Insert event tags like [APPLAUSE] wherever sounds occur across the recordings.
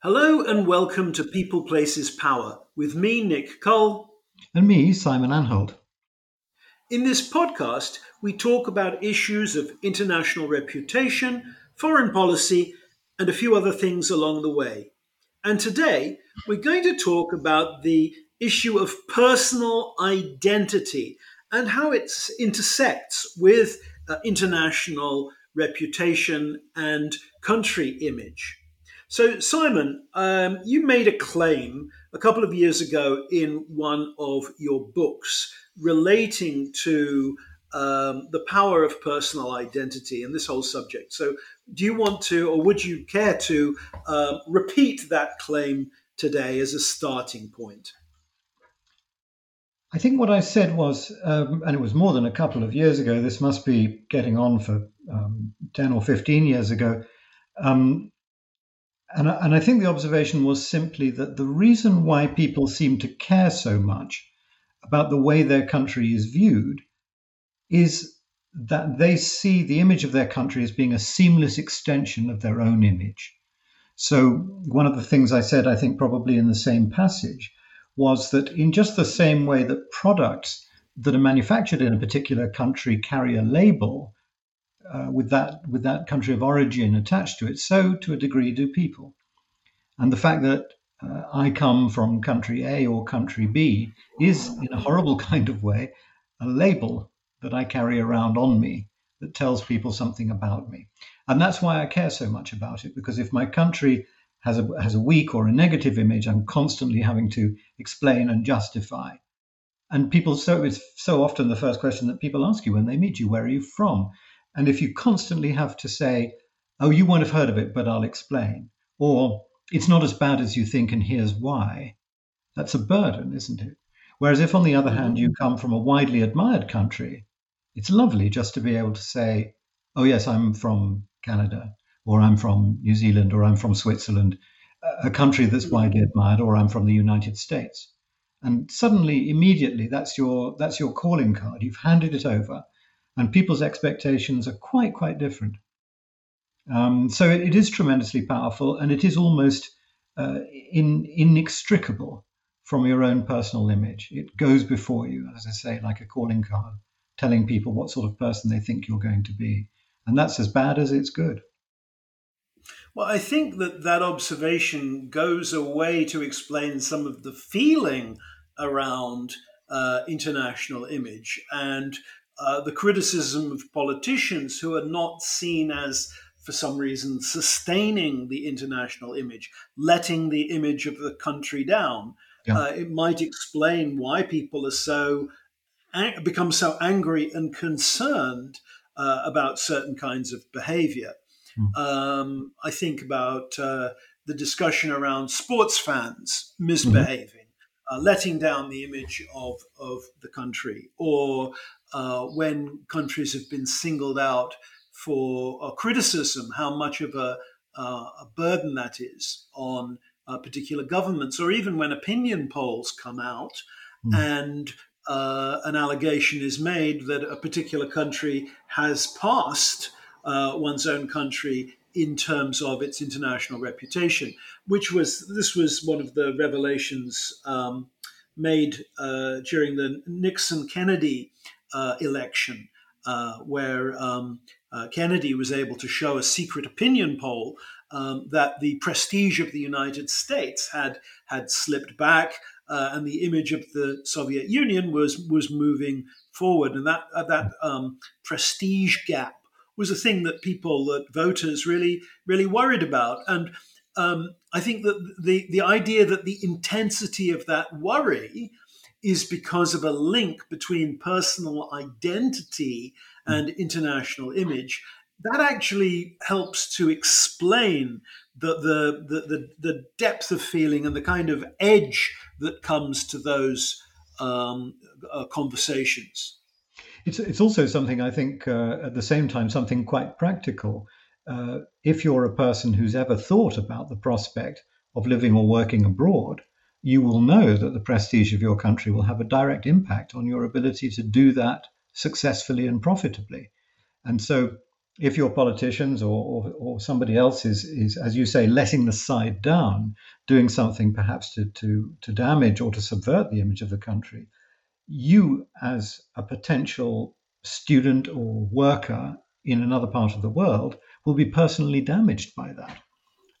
Hello and welcome to People Places Power with me, Nick Cull. And me, Simon Anholt. In this podcast, we talk about issues of international reputation, foreign policy, and a few other things along the way. And today, we're going to talk about the issue of personal identity and how it intersects with uh, international reputation and country image. So, Simon, um, you made a claim a couple of years ago in one of your books relating to um, the power of personal identity and this whole subject. So, do you want to, or would you care to, um, repeat that claim today as a starting point? I think what I said was, um, and it was more than a couple of years ago, this must be getting on for um, 10 or 15 years ago. Um, and, and I think the observation was simply that the reason why people seem to care so much about the way their country is viewed is that they see the image of their country as being a seamless extension of their own image. So, one of the things I said, I think probably in the same passage, was that in just the same way that products that are manufactured in a particular country carry a label, uh, with that with that country of origin attached to it, so to a degree do people. And the fact that uh, I come from country A or country B is, in a horrible [LAUGHS] kind of way, a label that I carry around on me that tells people something about me. And that's why I care so much about it, because if my country has a, has a weak or a negative image, I'm constantly having to explain and justify. And people, so it's so often the first question that people ask you when they meet you, where are you from? And if you constantly have to say, oh, you won't have heard of it, but I'll explain, or it's not as bad as you think, and here's why, that's a burden, isn't it? Whereas if, on the other hand, you come from a widely admired country, it's lovely just to be able to say, oh, yes, I'm from Canada, or I'm from New Zealand, or I'm from Switzerland, a country that's widely admired, or I'm from the United States. And suddenly, immediately, that's your that's your calling card. You've handed it over, and people's expectations are quite quite different. Um, so it, it is tremendously powerful, and it is almost uh, in, inextricable from your own personal image. It goes before you, as I say, like a calling card, telling people what sort of person they think you're going to be, and that's as bad as it's good. Well, I think that that observation goes away to explain some of the feeling around uh, international image and uh, the criticism of politicians who are not seen as, for some reason, sustaining the international image, letting the image of the country down. Yeah. Uh, it might explain why people are so become so angry and concerned uh, about certain kinds of behavior. Mm. Um, I think about uh, the discussion around sports fans misbehaving. Mm-hmm. Uh, letting down the image of, of the country, or uh, when countries have been singled out for criticism, how much of a, uh, a burden that is on uh, particular governments, or even when opinion polls come out mm. and uh, an allegation is made that a particular country has passed uh, one's own country in terms of its international reputation, which was this was one of the revelations um, made uh, during the Nixon Kennedy uh, election, uh, where um, uh, Kennedy was able to show a secret opinion poll um, that the prestige of the United States had had slipped back, uh, and the image of the Soviet Union was was moving forward, and that uh, that um, prestige gap was a thing that people, that voters, really really worried about, and um, I think that the the idea that the intensity of that worry is because of a link between personal identity and international image. That actually helps to explain the, the, the, the, depth of feeling and the kind of edge that comes to those um, uh, conversations. It's, it's also something I think, uh, at the same time, something quite practical. Uh, if you're a person who's ever thought about the prospect of living or working abroad, you will know that the prestige of your country will have a direct impact on your ability to do that successfully and profitably. And so if your politicians or, or, or, somebody else is, is, as you say, letting the side down, doing something perhaps to, to, to damage or to subvert the image of the country, you, as a potential student or worker in another part of the world, will be personally damaged by that.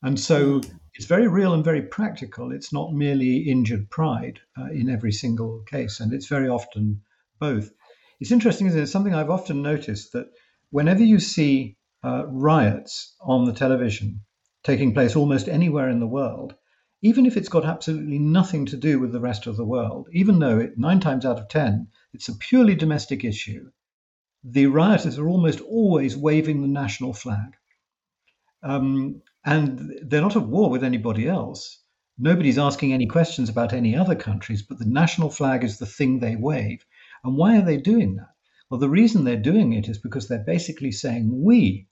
And so it's very real and very practical. It's not merely injured pride uh, in every single case, and it's very often both. It's interesting, isn't it? Something I've often noticed that whenever you see uh, riots on the television taking place almost anywhere in the world, even if it's got absolutely nothing to do with the rest of the world, even though it, nine times out of ten it's a purely domestic issue, the rioters are almost always waving the national flag. Um, and they're not at war with anybody else. Nobody's asking any questions about any other countries, but the national flag is the thing they wave. And why are they doing that? Well, the reason they're doing it is because they're basically saying we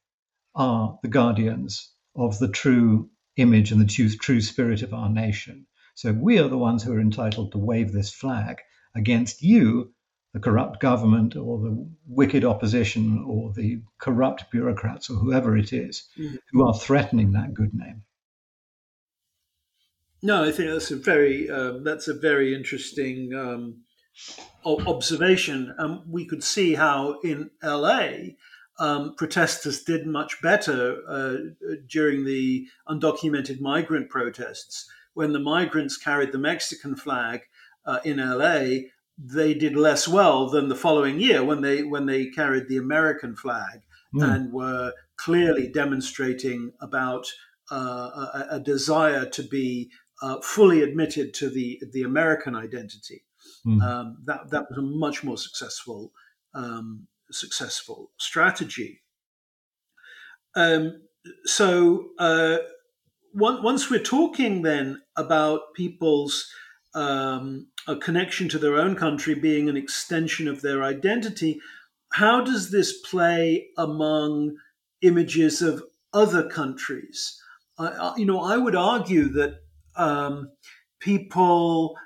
are the guardians of the true image and the true, true spirit of our nation. So we are the ones who are entitled to wave this flag against you, the corrupt government or the wicked opposition or the corrupt bureaucrats or whoever it is mm-hmm. who are threatening that good name. No, I think that's a very um, that's a very interesting um, observation. Um, we could see how in LA, um, protesters did much better uh, during the undocumented migrant protests. When the migrants carried the Mexican flag uh, in LA, they did less well than the following year when they when they carried the American flag mm. and were clearly demonstrating about uh, a, a, desire to be uh, fully admitted to the the American identity. Mm. Um, that that was a much more successful um, successful strategy. Um, so uh, once we're talking then about people's um, a connection to their own country being an extension of their identity, how does this play among images of other countries? Uh, you know, I would argue that um, people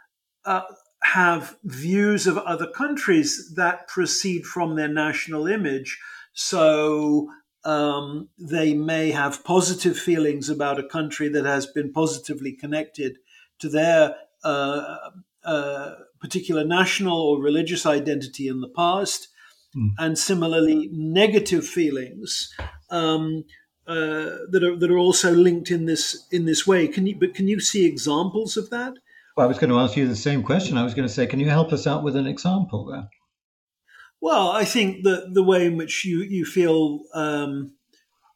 uh, have views of other countries that proceed from their national image. So um, they may have positive feelings about a country that has been positively connected to their uh, uh, particular national or religious identity in the past, mm. and similarly negative feelings um, uh, that are that are also linked in this in this way. Can you but can you see examples of that? Well, I was going to ask you the same question. I was going to say, can you help us out with an example there? Well, I think that the way in which you you feel um,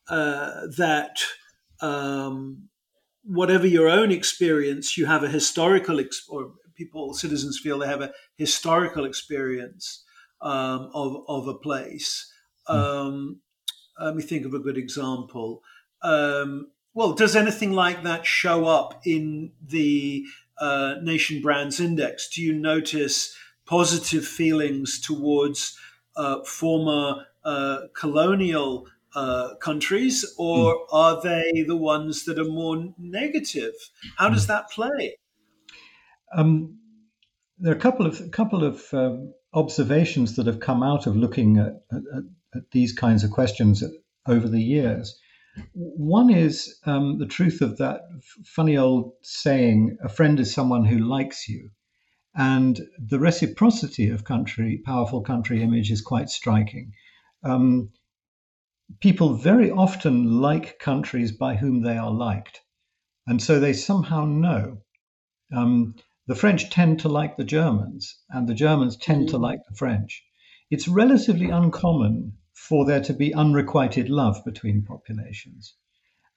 uh, that um, whatever your own experience, you have a historical ex- or people citizens feel they have a historical experience um, of of a place. Hmm. Um, let me think of a good example. Um, well, does anything like that show up in the uh, Nation Brands Index, do you notice positive feelings towards uh, former uh, colonial uh, countries, or mm. are they the ones that are more negative? How does hmm. that play? Um, there are a couple of a couple of um, observations that have come out of looking at, at, at these kinds of questions over the years. One is um, the truth of that funny old saying, a friend is someone who likes you. And the reciprocity of country, powerful country image is quite striking. Um, people very often like countries by whom they are liked. And so they somehow know. Um, the French tend to like the Germans, and the Germans tend to mm. like the French. It's relatively uncommon for there to be unrequited love between populations.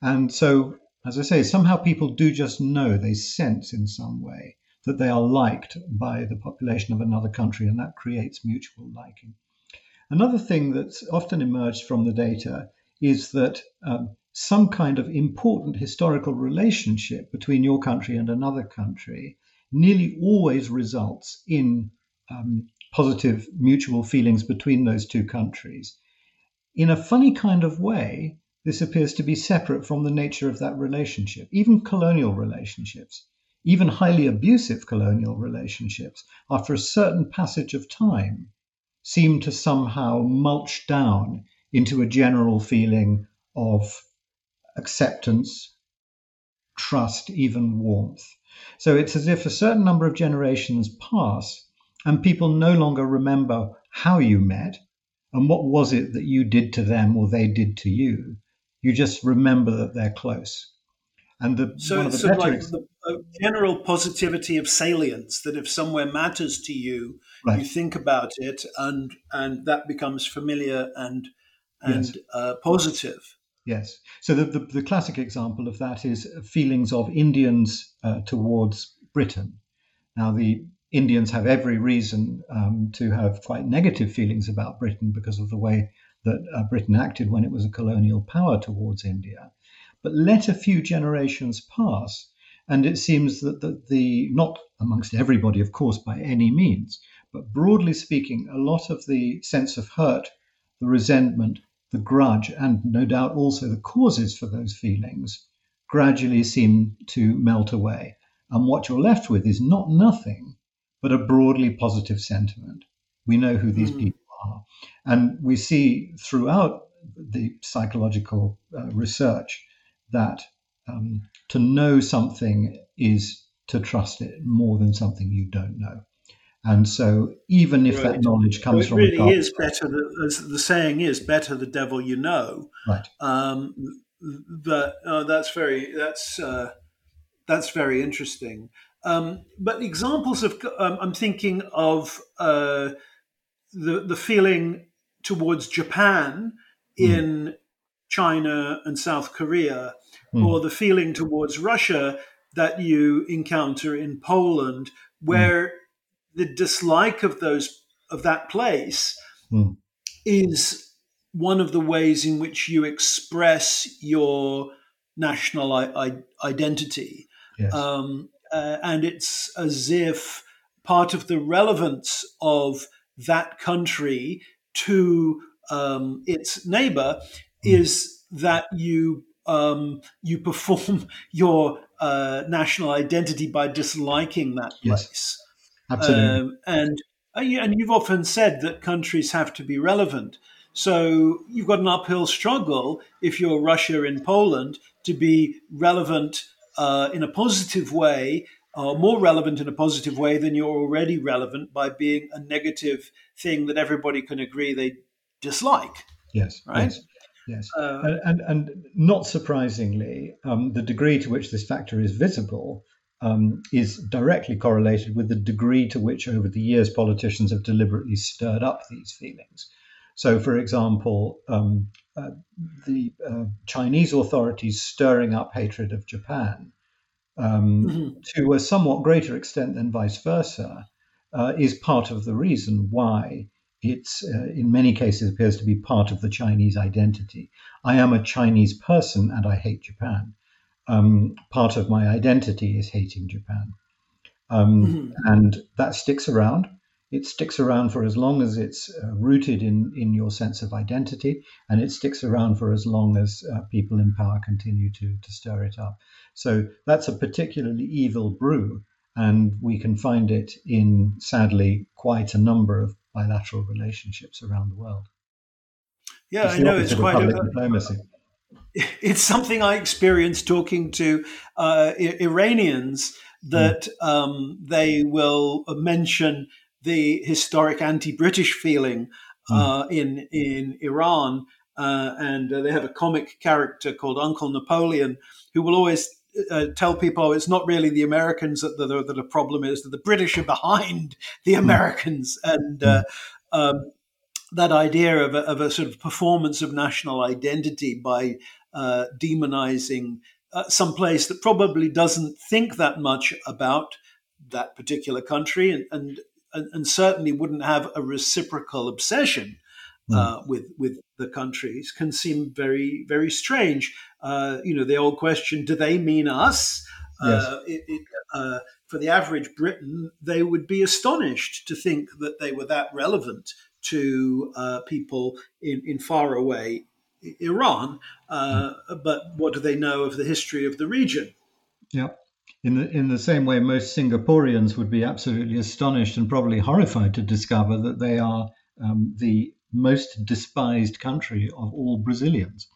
And so, as I say, somehow people do just know, they sense in some way that they are liked by the population of another country, and that creates mutual liking. Another thing that's often emerged from the data is that um, some kind of important historical relationship between your country and another country nearly always results in um, positive mutual feelings between those two countries. In a funny kind of way, this appears to be separate from the nature of that relationship. Even colonial relationships, even highly abusive colonial relationships, after a certain passage of time, seem to somehow mulch down into a general feeling of acceptance, trust, even warmth. So it's as if a certain number of generations pass and people no longer remember how you met and what was it that you did to them or they did to you. You just remember that they're close. And the, so sort of like the general positivity of salience that if somewhere matters to you, right. you think about it, and and that becomes familiar and and yes. uh, positive. Yes. So the, the, the classic example of that is feelings of Indians uh, towards Britain. Now the Indians have every reason um, to have quite negative feelings about Britain because of the way that uh, Britain acted when it was a colonial power towards India. But let a few generations pass, and it seems that the, the not amongst everybody, of course, by any means, but broadly speaking, a lot of the sense of hurt, the resentment, the grudge, and no doubt also the causes for those feelings gradually seem to melt away. And what you're left with is not nothing, but a broadly positive sentiment. We know who these mm. people are. And we see throughout the psychological uh, research that um, to know something is to trust it more than something you don't know. And so, even if right. that knowledge comes it from really is better. as the saying is, "Better the devil you know." Right. Um, but oh, that's very that's uh, that's very interesting. Um, but examples of um, I'm thinking of uh, the the feeling towards Japan mm. in China and South Korea, mm. or the feeling towards Russia that you encounter in Poland, where mm. the dislike of those of that place mm. is one of the ways in which you express your national I- identity. Yes. Um, uh, and it's as if part of the relevance of that country to um, its neighbor is that you um, you perform [LAUGHS] your uh, national identity by disliking that place. Yes, absolutely. Um, and uh, and you've often said that countries have to be relevant. So you've got an uphill struggle if you're Russia in Poland to be relevant uh, in a positive way, uh, more relevant in a positive way than you're already relevant by being a negative thing that everybody can agree they dislike. Yes. Right. Yes. Yes, uh, and, and, and not surprisingly, um, the degree to which this factor is visible um, is directly correlated with the degree to which, over the years, politicians have deliberately stirred up these feelings. So, for example, um, uh, the uh, Chinese authorities stirring up hatred of Japan um, mm-hmm. to a somewhat greater extent than vice versa uh, is part of the reason why it's uh, in many cases appears to be part of the Chinese identity. I am a Chinese person and I hate Japan. Um, part of my identity is hating Japan. Um, mm-hmm. And that sticks around. It sticks around for as long as it's uh, rooted in, in your sense of identity, and it sticks around for as long as uh, people in power continue to, to stir it up. So that's a particularly evil brew, and we can find it in, sadly, quite a number of bilateral relationships around the world. Yeah, I know it's quite a, diplomacy. [LAUGHS] It's something I experienced talking to uh, Iranians that mm. um, they will mention the historic anti-British feeling uh, mm. in in Iran, uh, and uh, they have a comic character called Uncle Napoleon who will always uh, tell people oh, it's not really the Americans that the, that the problem is, that the British are behind [LAUGHS] the hmm. Americans. And uh, um, that idea of a, of a, sort of performance of national identity by uh, demonizing uh, some place that probably doesn't think that much about that particular country and, and, and certainly wouldn't have a reciprocal obsession mm. with with the countries can seem very very strange. Uh, you know, the old question: Do they mean us? Yes. Uh, it, it, uh, for the average Briton, they would be astonished to think that they were that relevant to uh, people in, in faraway Iran. Uh, but what do they know of the history of the region? Yeah. In the, in the same way, most Singaporeans would be absolutely astonished and probably horrified to discover that they are um, the most despised country of all Brazilians.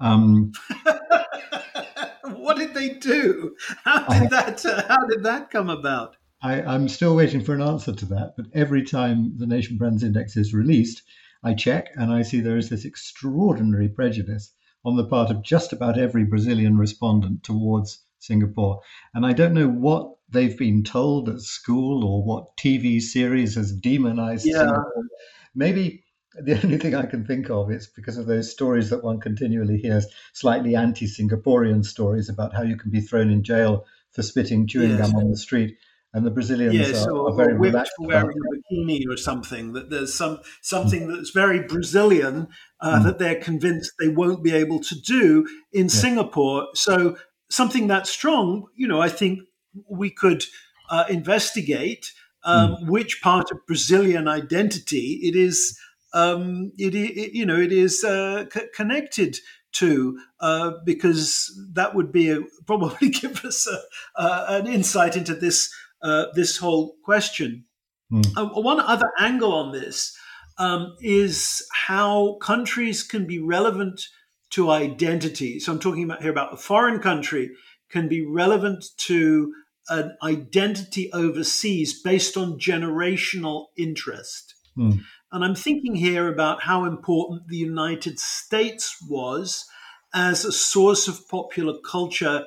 Um, [LAUGHS] what did they do? How did that? Uh, how did that come about? I, am still waiting for an answer to that. But every time the Nation Brands Index is released, I check and I see there is this extraordinary prejudice on the part of just about every Brazilian respondent towards Singapore. And I don't know what they've been told at school or what TV series has demonized yeah. Singapore. Maybe the [LAUGHS] only thing I can think of is because of those stories that one continually hears, slightly anti Singaporean stories about how you can be thrown in jail for spitting chewing yes. gum on the street and the Brazilians yes, are, or, are very or relaxed wearing a bikini or something. That there's some something that's very Brazilian uh, mm. that they're convinced they won't be able to do in Singapore. So something that strong, you know, I think we could uh, investigate um, mm. which part of Brazilian identity it is. Um, it, it, you know it is uh, c- connected to uh, because that would be a, [LAUGHS] probably give us a, uh, an insight into this uh, this whole question. Mm. one other angle on this um, is how countries can be relevant to identity. So I'm talking about here about a foreign country can be relevant to an identity overseas based on generational interest. Mm. And I'm thinking here about how important the United States was as a source of popular culture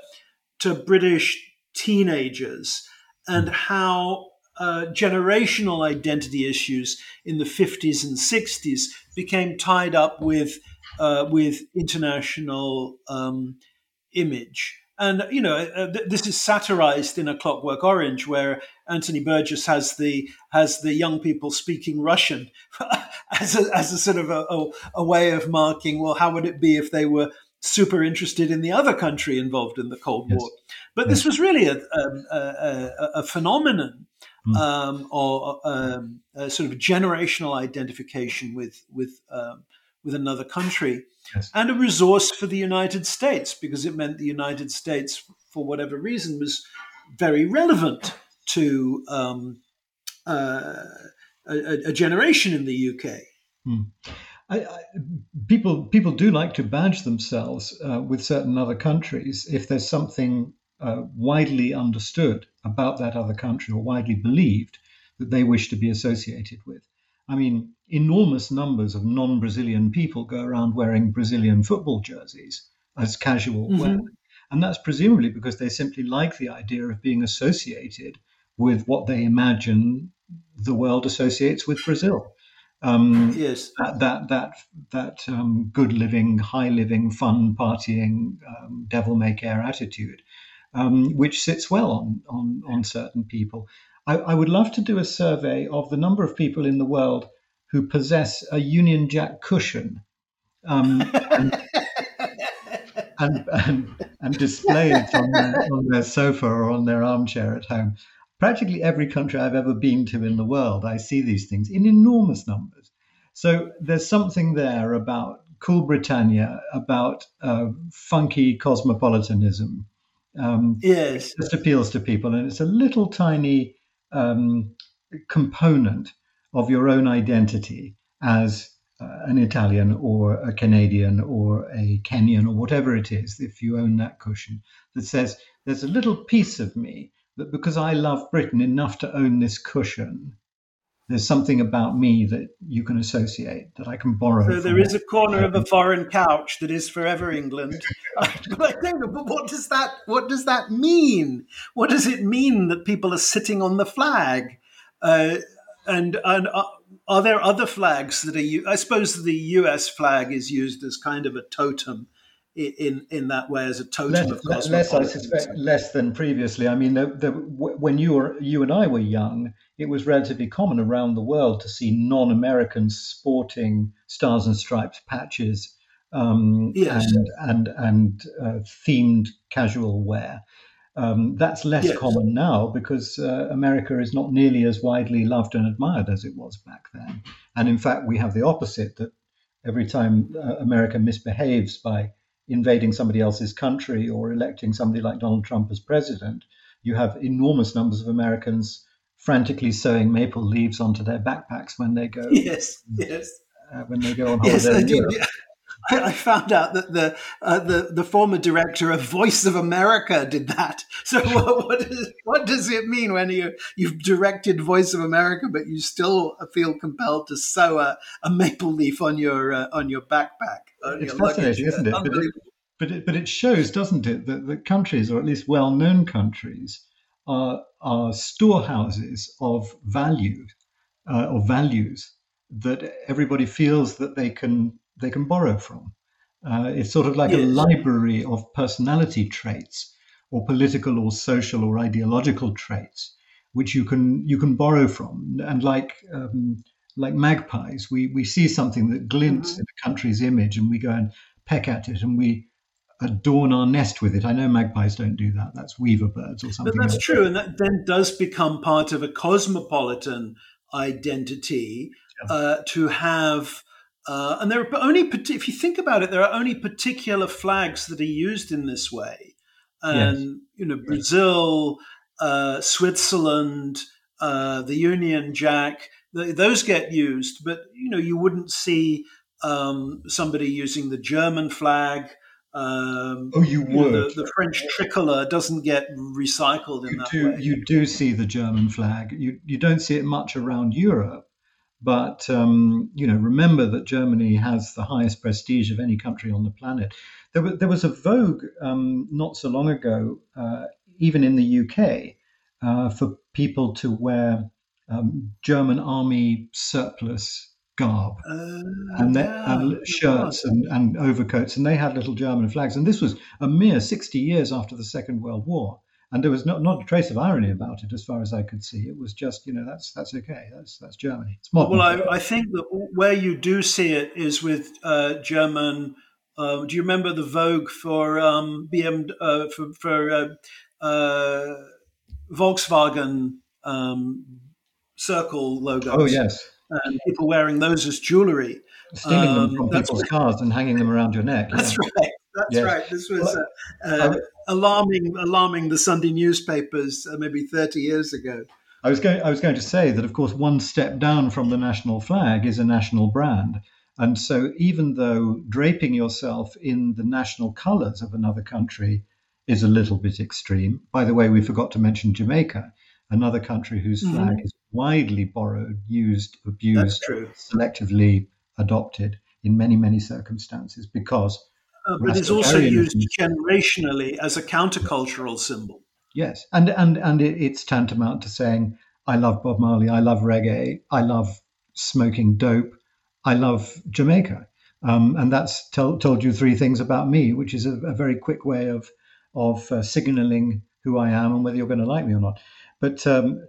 to British teenagers and how uh, generational identity issues in the 50s and 60s became tied up with uh, with international um, image. And you know, uh, th- this is satirized in A Clockwork Orange, where Anthony Burgess has the has the young people speaking Russian [LAUGHS] as a, as a sort of a, a, a way of marking. Well, how would it be if they were super interested in the other country involved in the Cold yes. War. But this was really a, um, a, a, a phenomenon mm. um, or um, a sort of generational identification with with um, with another country, yes. and a resource for the United States because it meant the United States, for whatever reason, was very relevant to um, uh, a, generation in the UK. Mm. I, I, people people do like to badge themselves uh, with certain other countries if there's something uh, widely understood about that other country or widely believed that they wish to be associated with. I mean, enormous numbers of non-Brazilian people go around wearing Brazilian football jerseys as casual mm-hmm. wear, and that's presumably because they simply like the idea of being associated with what they imagine the world associates with Brazil. Um, yes, that that that, that um, good living, high living, fun partying, um, devil may care attitude, um, which sits well on on on certain people. I, I, would love to do a survey of the number of people in the world who possess a Union Jack cushion. Um, and, [LAUGHS] and, and, and, display it on their, on their sofa or on their armchair at home practically every country I've ever been to in the world, I see these things in enormous numbers. So there's something there about cool Britannia, about uh, funky cosmopolitanism. Um, yes, just appeals to people, and it's a little tiny um, component of your own identity as uh, an Italian or a Canadian or a Kenyan or whatever it is, if you own that cushion, that says there's a little piece of me that because I love Britain enough to own this cushion, there's something about me that you can associate that I can borrow. So there is a corner of a foreign couch that is forever England. but [LAUGHS] I don't know, but what does that what does that mean? What does it mean that people are sitting on the flag? Uh, and and uh, are there other flags that are? I suppose the U.S. flag is used as kind of a totem in in that way as a totem less, of cosmopolitanism. Less, I suspect, less than previously. I mean, the, the, when you were you and I were young, it was relatively common around the world to see non-Americans sporting stars and stripes patches um, yes. and and and uh, themed casual wear. Um, that's less yes. common now because uh, America is not nearly as widely loved and admired as it was back then. And in fact, we have the opposite that every time uh, America misbehaves by invading somebody else's country or electing somebody like Donald Trump as president, you have enormous numbers of Americans frantically sewing maple leaves onto their backpacks when they go. [LAUGHS] Yes, yes. uh, when they go on holiday. Yes, I found out that the uh, the the former director of Voice of America did that. [LAUGHS] So what, what, is, what does it mean when you you've directed Voice of America, but you still feel compelled to sew a, a maple leaf on your uh, on your backpack? On it's your fascinating, luggage? isn't it? But, it? but it, but it shows, doesn't it, that the countries, or at least well-known countries, are are storehouses of value uh, or values that everybody feels that they can they can borrow from. Uh, it's sort of like yes. a library of personality traits or political or social or ideological traits which you can you can borrow from and like um, like magpies we we see something that glints mm-hmm. in a country's image and we go and peck at it and we adorn our nest with it. I know magpies don't do that. That's weaver birds or something. But that's true, and that then does become part of a cosmopolitan identity yeah. uh, to have uh, and there are only, if you think about it, there are only particular flags that are used in this way. And, yes. you know, Brazil, uh, Switzerland, uh, the Union Jack, those get used. But, you know, you wouldn't see um, somebody using the German flag. Um, oh, you would. know, the, the, French tricolor doesn't get recycled in you that do, way. You do see the German flag. You, you don't see it much around Europe but um, you know, remember that Germany has the highest prestige of any country on the planet. There, was, there was a vogue um, not so long ago, uh, even in the UK, uh, for people to wear um, German army surplus garb uh, and, yeah, and, shirts and, and overcoats, and they had little German flags. And this was a mere 60 years after the Second World War and there was not, not a trace of irony about it as far as I could see. It was just, you know, that's that's okay. That's that's Germany. It's modern. Well, I, I think that where you do see it is with uh, German. Uh, do you remember the Vogue for um, BM uh, for, for uh, uh, Volkswagen um, circle logos? Oh yes, and people wearing those as jewelry, stealing um, them from people's [LAUGHS] cars and hanging them around your neck. That's yeah. right. That's yes. right. This was uh, alarming, alarming the Sunday newspapers uh, maybe 30 years ago. I was going. I was going to say that, of course, one step down from the national flag is a national brand, and so even though draping yourself in the national colours of another country is a little bit extreme. By the way, we forgot to mention Jamaica, another country whose mm-hmm. flag mm-hmm. is widely borrowed, used, abused, selectively adopted in many, many circumstances because uh, but it's also used generationally as a countercultural symbol. Yes, and and and it's tantamount to saying, "I love Bob Marley, I love reggae, I love smoking dope, I love Jamaica," um, and that's told told you three things about me, which is a, a very quick way of of uh, signaling who I am and whether you're going to like me or not. But um,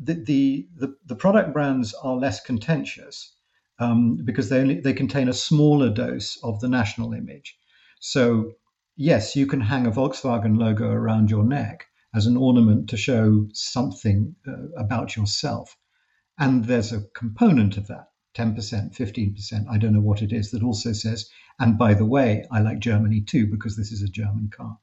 the, the, the the product brands are less contentious um, because they only they contain a smaller dose of the national image. So, yes, you can hang a Volkswagen logo around your neck as an ornament to show something uh, about yourself. And there's a component of that 10%, 15%, I don't know what it is, that also says, and by the way, I like Germany too, because this is a German car.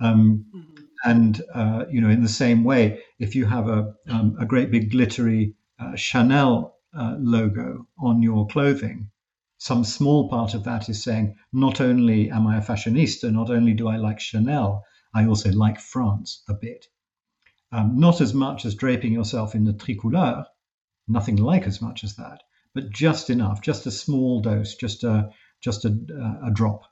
Um, mm-hmm. And, uh, you know, in the same way, if you have a, um, a great big glittery uh, Chanel uh, logo on your clothing, some small part of that is saying, not only am I a fashionista, not only do I like Chanel, I also like France a bit. Um, not as much as draping yourself in the tricolore, nothing like as much as that, but just enough, just a small dose, just a just a, a drop.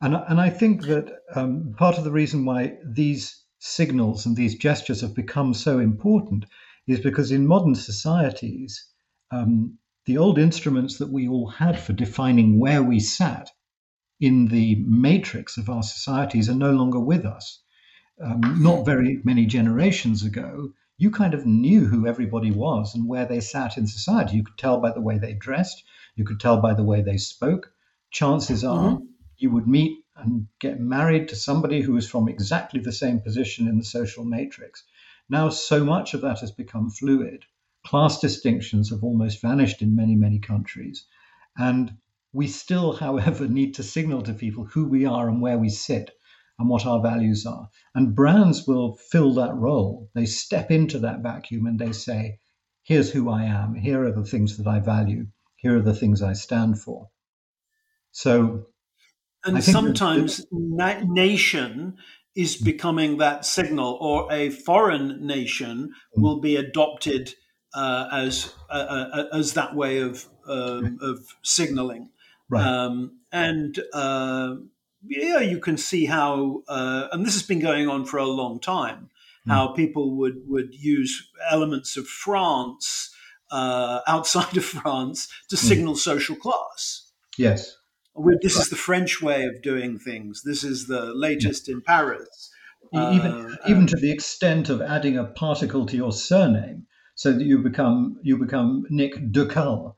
And and I think that um, part of the reason why these signals and these gestures have become so important is because in modern societies, um, the old instruments that we all had for defining where we sat in the matrix of our societies are no longer with us. Um, not very many generations ago, you kind of knew who everybody was and where they sat in society. You could tell by the way they dressed, you could tell by the way they spoke. Chances are mm-hmm. You would meet and get married to somebody who was from exactly the same position in the social matrix. Now, so much of that has become fluid. Class distinctions have almost vanished in many, many countries. And we still, [LAUGHS] however, need to signal to people who we are and where we sit and what our values are. And brands will fill that role. They step into that vacuum and they say, here's who I am, here are the things that I value, Here are the things I stand for. So, and sometimes na- nation is becoming that signal, or a foreign nation mm. will be adopted uh, as uh, uh, as that way of um, of signaling. Right. Um, and uh, yeah, you can see how, uh, and this has been going on for a long time. Mm. How people would would use elements of France uh, [LAUGHS] outside of France to signal mm. social class. Yes. This right. is the French way of doing things. This is the latest in Paris. Even, uh, even to the extent of adding a particle to your surname, so that you become you become Nick Decal.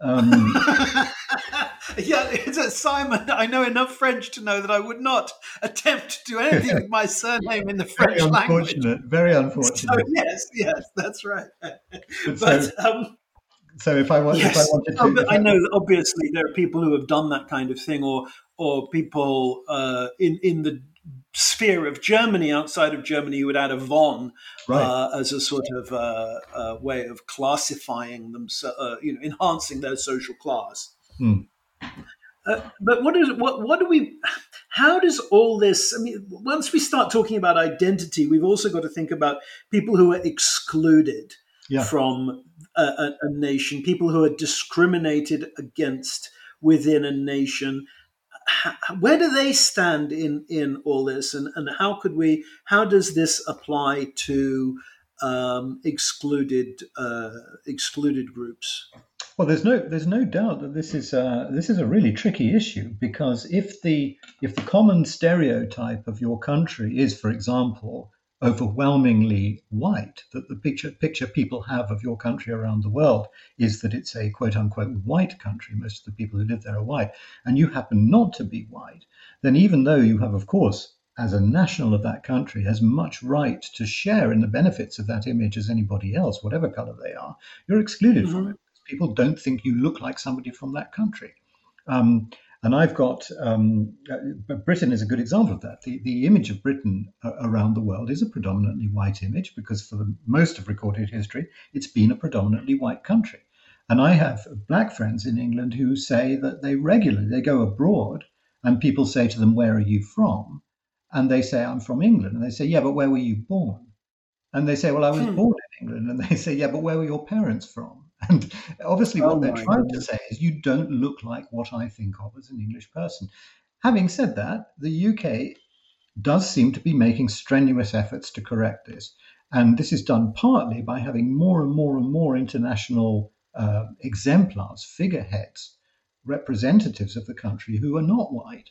Um, [LAUGHS] yeah, it's a Simon. I know enough French to know that I would not attempt to do anything with my surname in the [LAUGHS] French very language. Very unfortunate. So, yes, yes, that's right. But, so, um, so if I, want, yes, if I wanted to, I know that obviously there are people who have done that kind of thing, or or people uh, in in the sphere of Germany, outside of Germany, you would add a von right. uh, as a sort of uh, uh, way of classifying them, uh, you know, enhancing their social class. Hmm. Uh, but what is what? What do we? How does all this? I mean, once we start talking about identity, we've also got to think about people who are excluded yeah. from a, a, nation, people who are discriminated against within a nation where do they stand in in all this? And and how could we how does this apply to um, excluded uh, excluded groups? Well, there's no there's no doubt that this is a, this is a really tricky issue because if the if the common stereotype of your country is, for example, overwhelmingly white, that the picture picture people have of your country around the world is that it's a quote unquote white country. Most of the people who live there are white, and you happen not to be white, then even though you have, of course, as a national of that country, as much right to share in the benefits of that image as anybody else, whatever color they are, you're excluded mm-hmm. from it people don't think you look like somebody from that country. Um, and I've got um, uh, Britain is a good example of that. The, the image of Britain uh, around the world is a predominantly white image because for the most of recorded history, it's been a predominantly white country. And I have black friends in England who say that they regularly they go abroad and people say to them, "Where are you from?" And they say, "I'm from England." And they say, "Yeah, but where were you born?" And they say, "Well, I was hmm. born in England." And they [LAUGHS] say, "Yeah, but where were your parents from?" And obviously, what oh they're trying goodness. to say is, you don't look like what I think of as an English person. Having said that, the UK does seem to be making strenuous efforts to correct this. And this is done partly by having more and more and more international uh, exemplars, figureheads, representatives of the country who are not white.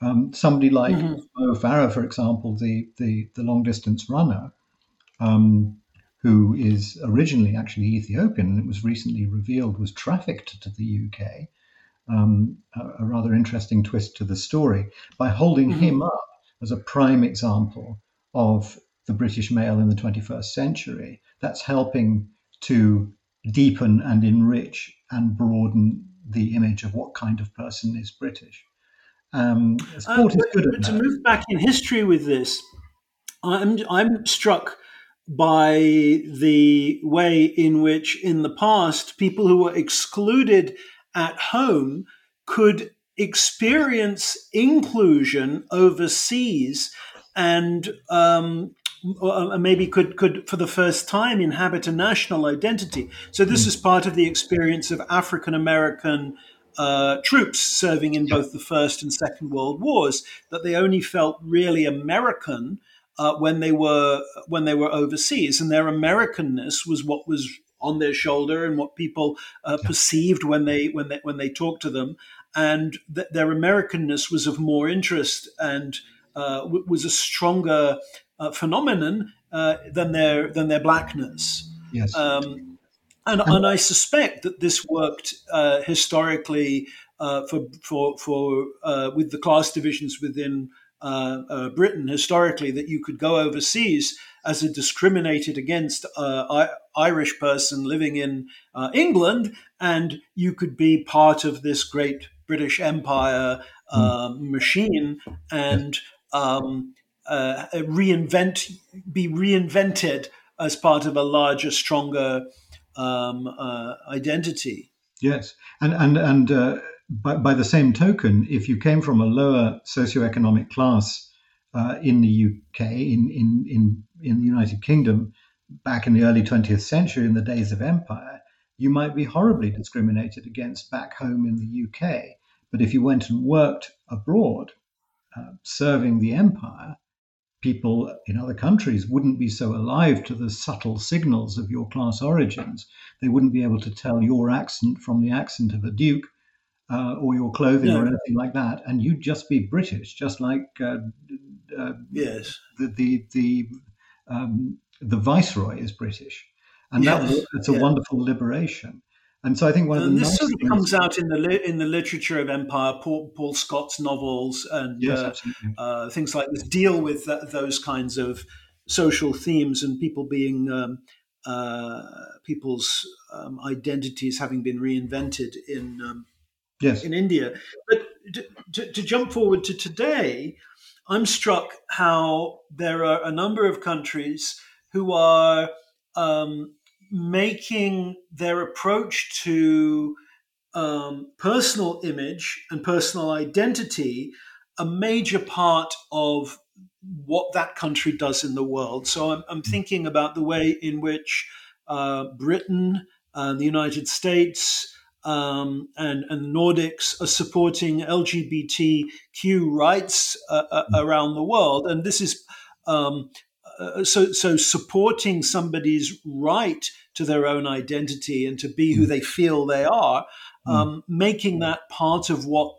Um, somebody like mm-hmm. Mo Farah, for example, the, the, the long distance runner, um, who is originally actually Ethiopian and it was recently revealed was trafficked to the UK. Um, a, a, rather interesting twist to the story by holding mm-hmm. him up as a prime example of the British male in the 21st century. That's helping to deepen and enrich and broaden the image of what kind of person is British. Um, uh, but, but to move back in history with this, I'm I'm struck by the way in which, in the past, people who were excluded at home could experience inclusion overseas and um, maybe could could for the first time inhabit a national identity. So this mm. is part of the experience of African American uh, troops serving in both the First and Second World Wars that they only felt really American uh, when they were when they were overseas, and their Americanness was what was on their shoulder and what people uh, perceived when they when they when they talked to them, and th- their Americanness was of more interest and uh, w- was a stronger uh, phenomenon uh, than their than their blackness. Yes. Um, and, and I suspect that this worked uh, historically for for for with the class divisions within uh, uh, Britain historically that you could go overseas as a discriminated against uh, Irish person living in uh, England, and you could be part of this great British Empire mm. machine and um, uh, reinvent, be reinvented as part of a larger, stronger um, identity. Yes, and and and by, by the same token, if you came from a lower socioeconomic class uh, in the UK, in, in in in the United Kingdom, back in the early 20th century, in the days of empire, you might be horribly discriminated against back home in the UK. But if you went and worked abroad, uh, serving the empire, people in other countries wouldn't be so alive to the subtle signals of your class origins. They wouldn't be able to tell your accent from the accent of a duke uh, or your clothing no. or anything like that, and you'd just be British, just like uh, uh, yes, the the the, um, the viceroy is British, and yes. that it's a yeah. wonderful liberation. And so I think one and of the this nice sort of comes out in the in the literature of empire. Paul, Paul Scott's novels and yes, uh, uh, things like this deal with th- those kinds of social themes and people being um, uh, people's um, identities having been reinvented in um, yes in India. But to, to, to jump forward to today, I'm struck how there are a number of countries who are um, making their approach to um, personal image and personal identity a major part of what that country does in the world. So I'm, I'm thinking about the way in which uh, Britain, uh, the United States, um, and, and the Nordics are supporting LGBTQ rights uh, uh, around the world. And this is um, uh, so so supporting somebody's right to their own identity and to be who mm. they feel they are, mm. um, making that part of what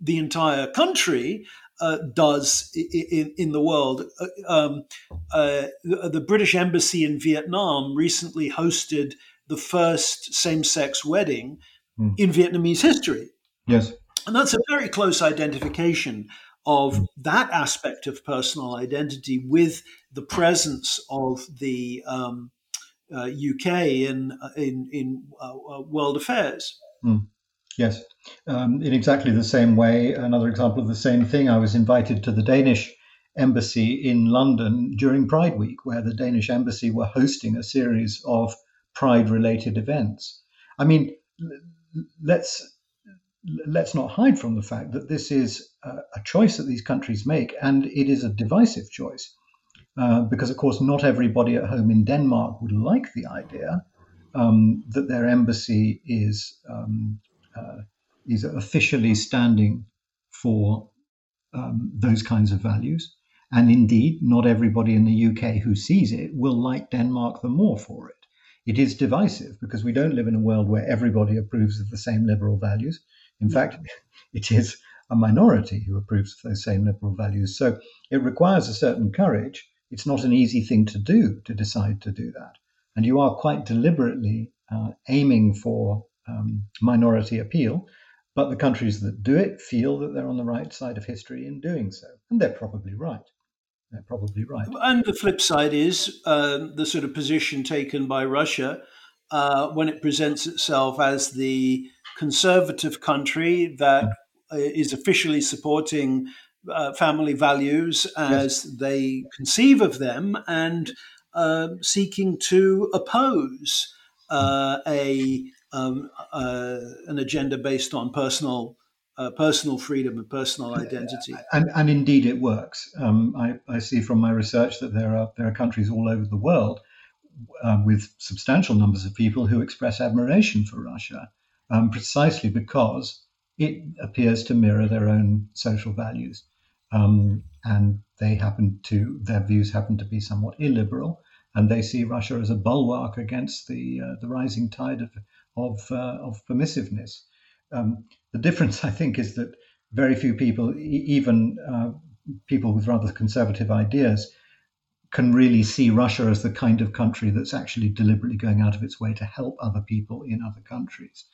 the entire country uh, does in, in, the world. Uh, um, uh, the, the, British Embassy in Vietnam recently hosted the first same sex wedding mm. in Vietnamese history. Yes. And that's a very close identification of that aspect of personal identity with the presence of the um, uh, UK in in, in uh, uh, world affairs. Mm. Yes, um, in exactly the same way. Another example of the same thing. I was invited to the Danish embassy in London during Pride Week, where the Danish embassy were hosting a series of Pride-related events. I mean, let's let's not hide from the fact that this is a, a choice that these countries make, and it is a divisive choice. Uh, because, of course, not everybody at home in Denmark would like the idea um, that their embassy is um, uh, is officially standing for um, those kinds of values. And indeed, not everybody in the UK who sees it will like Denmark the more for it. It is divisive because we don't live in a world where everybody approves of the same liberal values. In fact, [LAUGHS] it is a minority who approves of those same liberal values. So it requires a certain courage. It's not an easy thing to do to decide to do that. And you are quite deliberately uh, aiming for um, minority appeal. But the countries that do it feel that they're on the right side of history in doing so. And they're probably right. They're probably right. And the flip side is uh, the sort of position taken by Russia uh, when it presents itself as the conservative country that mm. is officially supporting uh, family values as yes. they conceive of them and uh, seeking to oppose uh, a um, uh, an agenda based on personal uh, personal freedom and personal identity. And, and indeed, it works. Um, I, I, see from my research that there are there are countries all over the world uh, with substantial numbers of people who express admiration for Russia um, precisely because it appears to mirror their own social values. Um, and they happen to, their views happen to be somewhat illiberal, and they see Russia as a bulwark against the, uh, the rising tide of, of, uh, of permissiveness. Um, the difference, I think, is that very few people, even uh, people with rather conservative ideas, can really see Russia as the kind of country that's actually deliberately going out of its way to help other people in other countries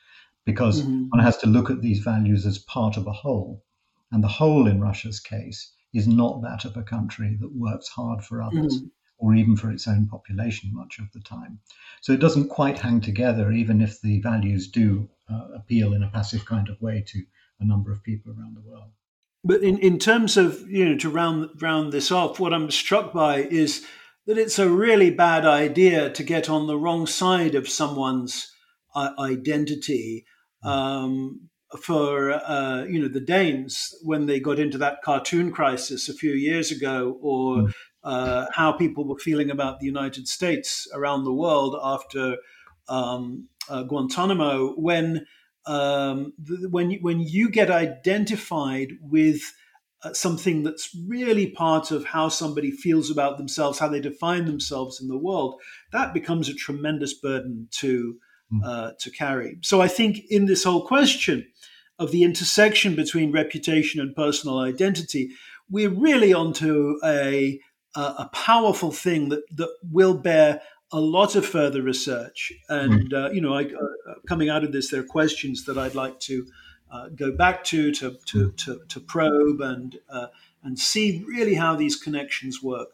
because mm-hmm. one has to look at these values as part of a whole. And the whole in Russia's case is not that of a country that works hard for others mm-hmm. or even for its own population much of the time. So it doesn't quite hang together, even if the values do appeal in a passive kind of way to a number of people around the world. But in, in terms of, you know, to round, round this off, what I'm struck by is that it's a really bad idea to get on the wrong side of someone's identity. Um, for uh, you know the Danes when they got into that cartoon crisis a few years ago, or mm. uh, how people were feeling about the United States around the world after um, uh, Guantanamo, when um, the, when you, when you get identified with uh, something that's really part of how somebody feels about themselves, how they define themselves in the world, that becomes a tremendous burden to hmm. uh, to carry. So I think in this whole question of the intersection between reputation and personal identity, we're really onto a a powerful thing that that will bear a lot of further research. And, mm. uh, you know, I, uh, coming out of this, there are questions that I'd like to uh, go back to, to, to, mm. to, to probe and, uh, and see really how these connections work.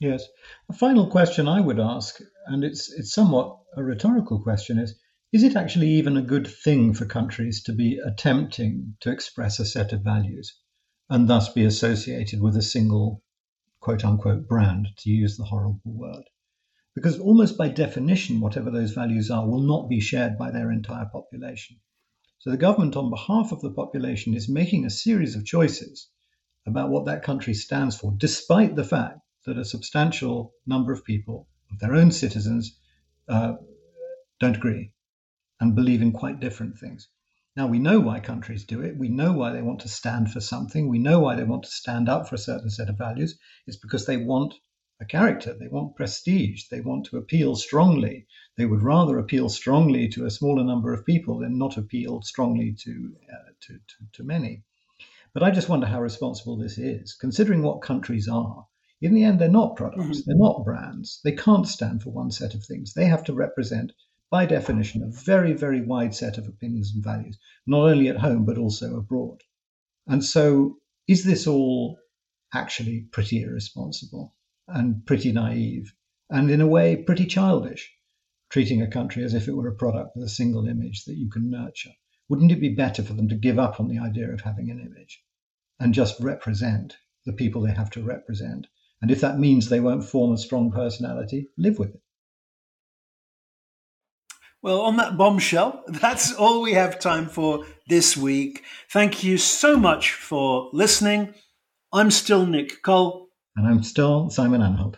Yes. A final question I would ask, and it's, it's somewhat a rhetorical question, is is it actually even a good thing for countries to be attempting to express a set of values and thus be associated with a single quote unquote brand, to use the horrible word? Because almost by definition, whatever those values are will not be shared by their entire population. So the government, on behalf of the population, is making a series of choices about what that country stands for, despite the fact that a substantial number of people, of their own citizens, uh, don't agree and believe in quite different things. Now, we know why countries do it. We know why they want to stand for something. We know why they want to stand up for a certain set of values. It's because they want a character. They want prestige. They want to appeal strongly. They would rather appeal strongly to a smaller number of people than not appeal strongly to, uh, to, to, to many. But I just wonder how responsible this is, considering what countries are. In the end, they're not products, mm-hmm. they're not brands. They can't stand for one set of things. They have to represent, by definition, a very, very wide set of opinions and values, not only at home, but also abroad. And so, is this all actually pretty irresponsible? And pretty naive, and in a way pretty childish, treating a country as if it were a product with a single image that you can nurture. Wouldn't it be better for them to give up on the idea of having an image and just represent the people they have to represent? And if that means they won't form a strong personality, live with it. Well, on that bombshell, [LAUGHS] that's all we have time for this week. Thank you so much for listening. I'm still Nick Cull. And I'm still Simon Anholt.